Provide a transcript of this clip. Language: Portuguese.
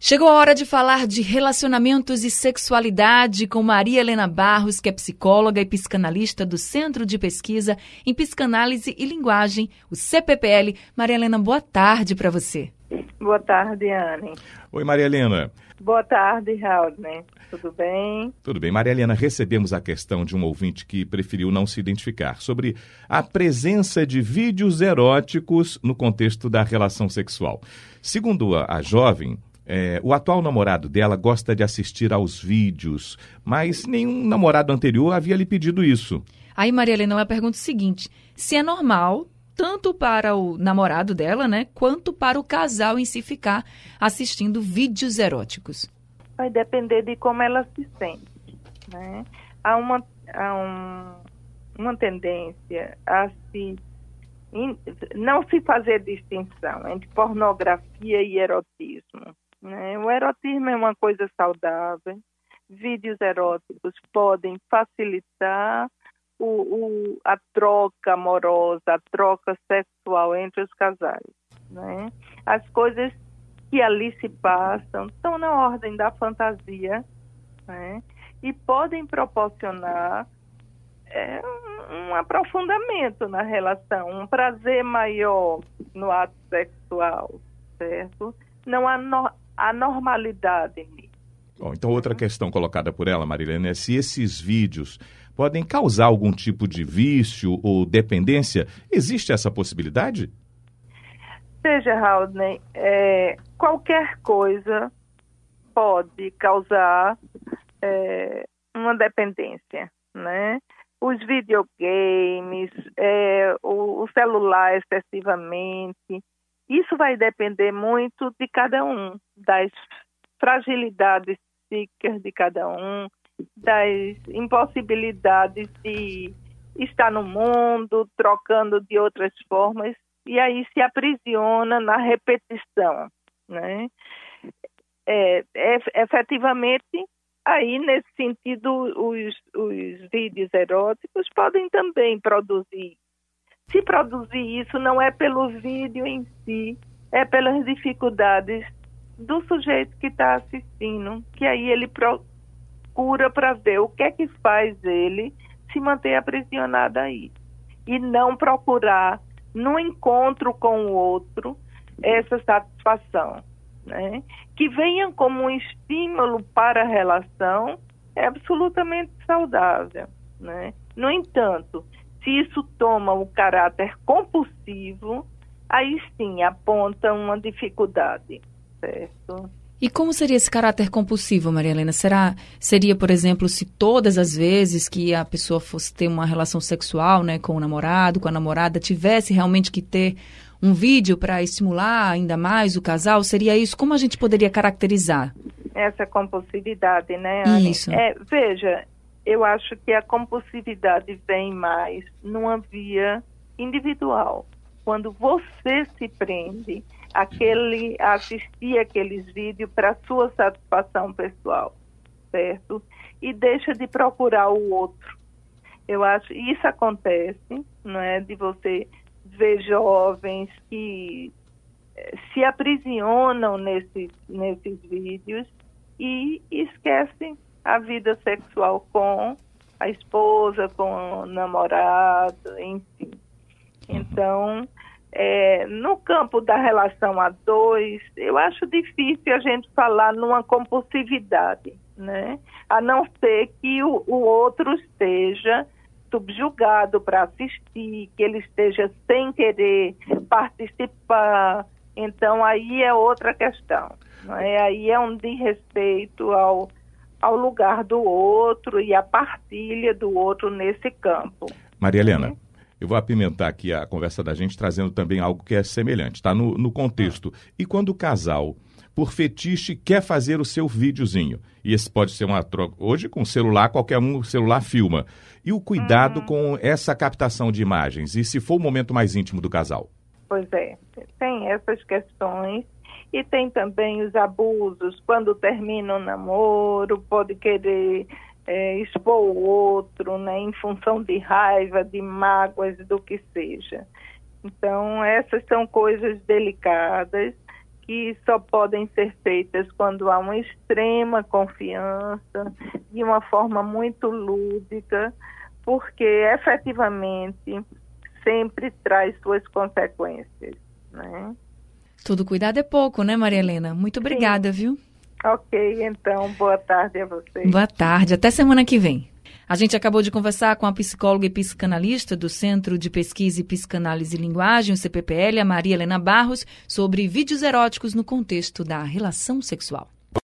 Chegou a hora de falar de relacionamentos e sexualidade com Maria Helena Barros, que é psicóloga e psicanalista do Centro de Pesquisa em Psicanálise e Linguagem, o CPPL. Maria Helena, boa tarde para você. Boa tarde, Anne. Oi, Maria Helena. Boa tarde, Raul. Tudo bem? Tudo bem. Maria Helena, recebemos a questão de um ouvinte que preferiu não se identificar sobre a presença de vídeos eróticos no contexto da relação sexual. Segundo a, a jovem, é, o atual namorado dela gosta de assistir aos vídeos, mas nenhum namorado anterior havia lhe pedido isso. Aí, Maria Helena, ela pergunta o seguinte: se é normal, tanto para o namorado dela, né, quanto para o casal em si ficar assistindo vídeos eróticos? Vai depender de como ela se sente. Né? Há, uma, há um, uma tendência a se não se fazer distinção entre pornografia e erotismo. Né? O erotismo é uma coisa saudável. Vídeos eróticos podem facilitar o, o, a troca amorosa, a troca sexual entre os casais. Né? As coisas que ali se passam estão na ordem da fantasia né? e podem proporcionar é, um, aprofundamento na relação, um prazer maior no ato sexual, certo? Não há no, a normalidade nisso. Bom, então, outra questão colocada por ela, Marilene, é se esses vídeos podem causar algum tipo de vício ou dependência. Existe essa possibilidade? Seja, Haldane, é, qualquer coisa pode causar é, uma dependência, né? Os videogames, é, o, o celular excessivamente, isso vai depender muito de cada um, das fragilidades psíquicas de cada um, das impossibilidades de estar no mundo, trocando de outras formas, e aí se aprisiona na repetição, né? É, é, efetivamente, aí nesse sentido, os, os vídeos eróticos podem também produzir se produzir isso não é pelo vídeo em si, é pelas dificuldades do sujeito que está assistindo, que aí ele procura para ver o que é que faz ele se manter aprisionado aí. E não procurar, no encontro com o outro, essa satisfação. Né? Que venha como um estímulo para a relação é absolutamente saudável. Né? No entanto, se isso toma o caráter compulsivo, aí sim aponta uma dificuldade, certo? E como seria esse caráter compulsivo, Maria Helena? Será, seria, por exemplo, se todas as vezes que a pessoa fosse ter uma relação sexual né, com o namorado, com a namorada, tivesse realmente que ter um vídeo para estimular ainda mais o casal? Seria isso? Como a gente poderia caracterizar? Essa compulsividade, né? Anne? Isso. É, veja, eu acho que a compulsividade vem mais numa via individual. Quando você se prende aquele, a assistir aqueles vídeos para sua satisfação pessoal, certo? E deixa de procurar o outro. Eu acho isso acontece, não é? De você ver jovens que eh, se aprisionam nesses, nesses vídeos e esquecem a vida sexual com a esposa, com o namorado, enfim. Então, é, no campo da relação a dois, eu acho difícil a gente falar numa compulsividade, né? A não ser que o, o outro esteja subjugado para assistir, que ele esteja sem querer participar. Então, aí é outra questão. É? Aí é um desrespeito ao ao lugar do outro e a partilha do outro nesse campo. Maria Helena, eu vou apimentar aqui a conversa da gente trazendo também algo que é semelhante, está no, no contexto. E quando o casal, por fetiche, quer fazer o seu videozinho, e esse pode ser uma troca, hoje com celular, qualquer um celular filma, e o cuidado uhum. com essa captação de imagens, e se for o momento mais íntimo do casal? Pois é, tem essas questões e tem também os abusos, quando termina o namoro, pode querer é, expor o outro, né, em função de raiva, de mágoas, do que seja. Então, essas são coisas delicadas que só podem ser feitas quando há uma extrema confiança, de uma forma muito lúdica, porque efetivamente sempre traz suas consequências. Né? Todo cuidado é pouco, né, Maria Helena? Muito obrigada, Sim. viu? Ok, então, boa tarde a vocês. Boa tarde, até semana que vem. A gente acabou de conversar com a psicóloga e psicanalista do Centro de Pesquisa e Psicanálise e Linguagem, o CPPL, a Maria Helena Barros, sobre vídeos eróticos no contexto da relação sexual.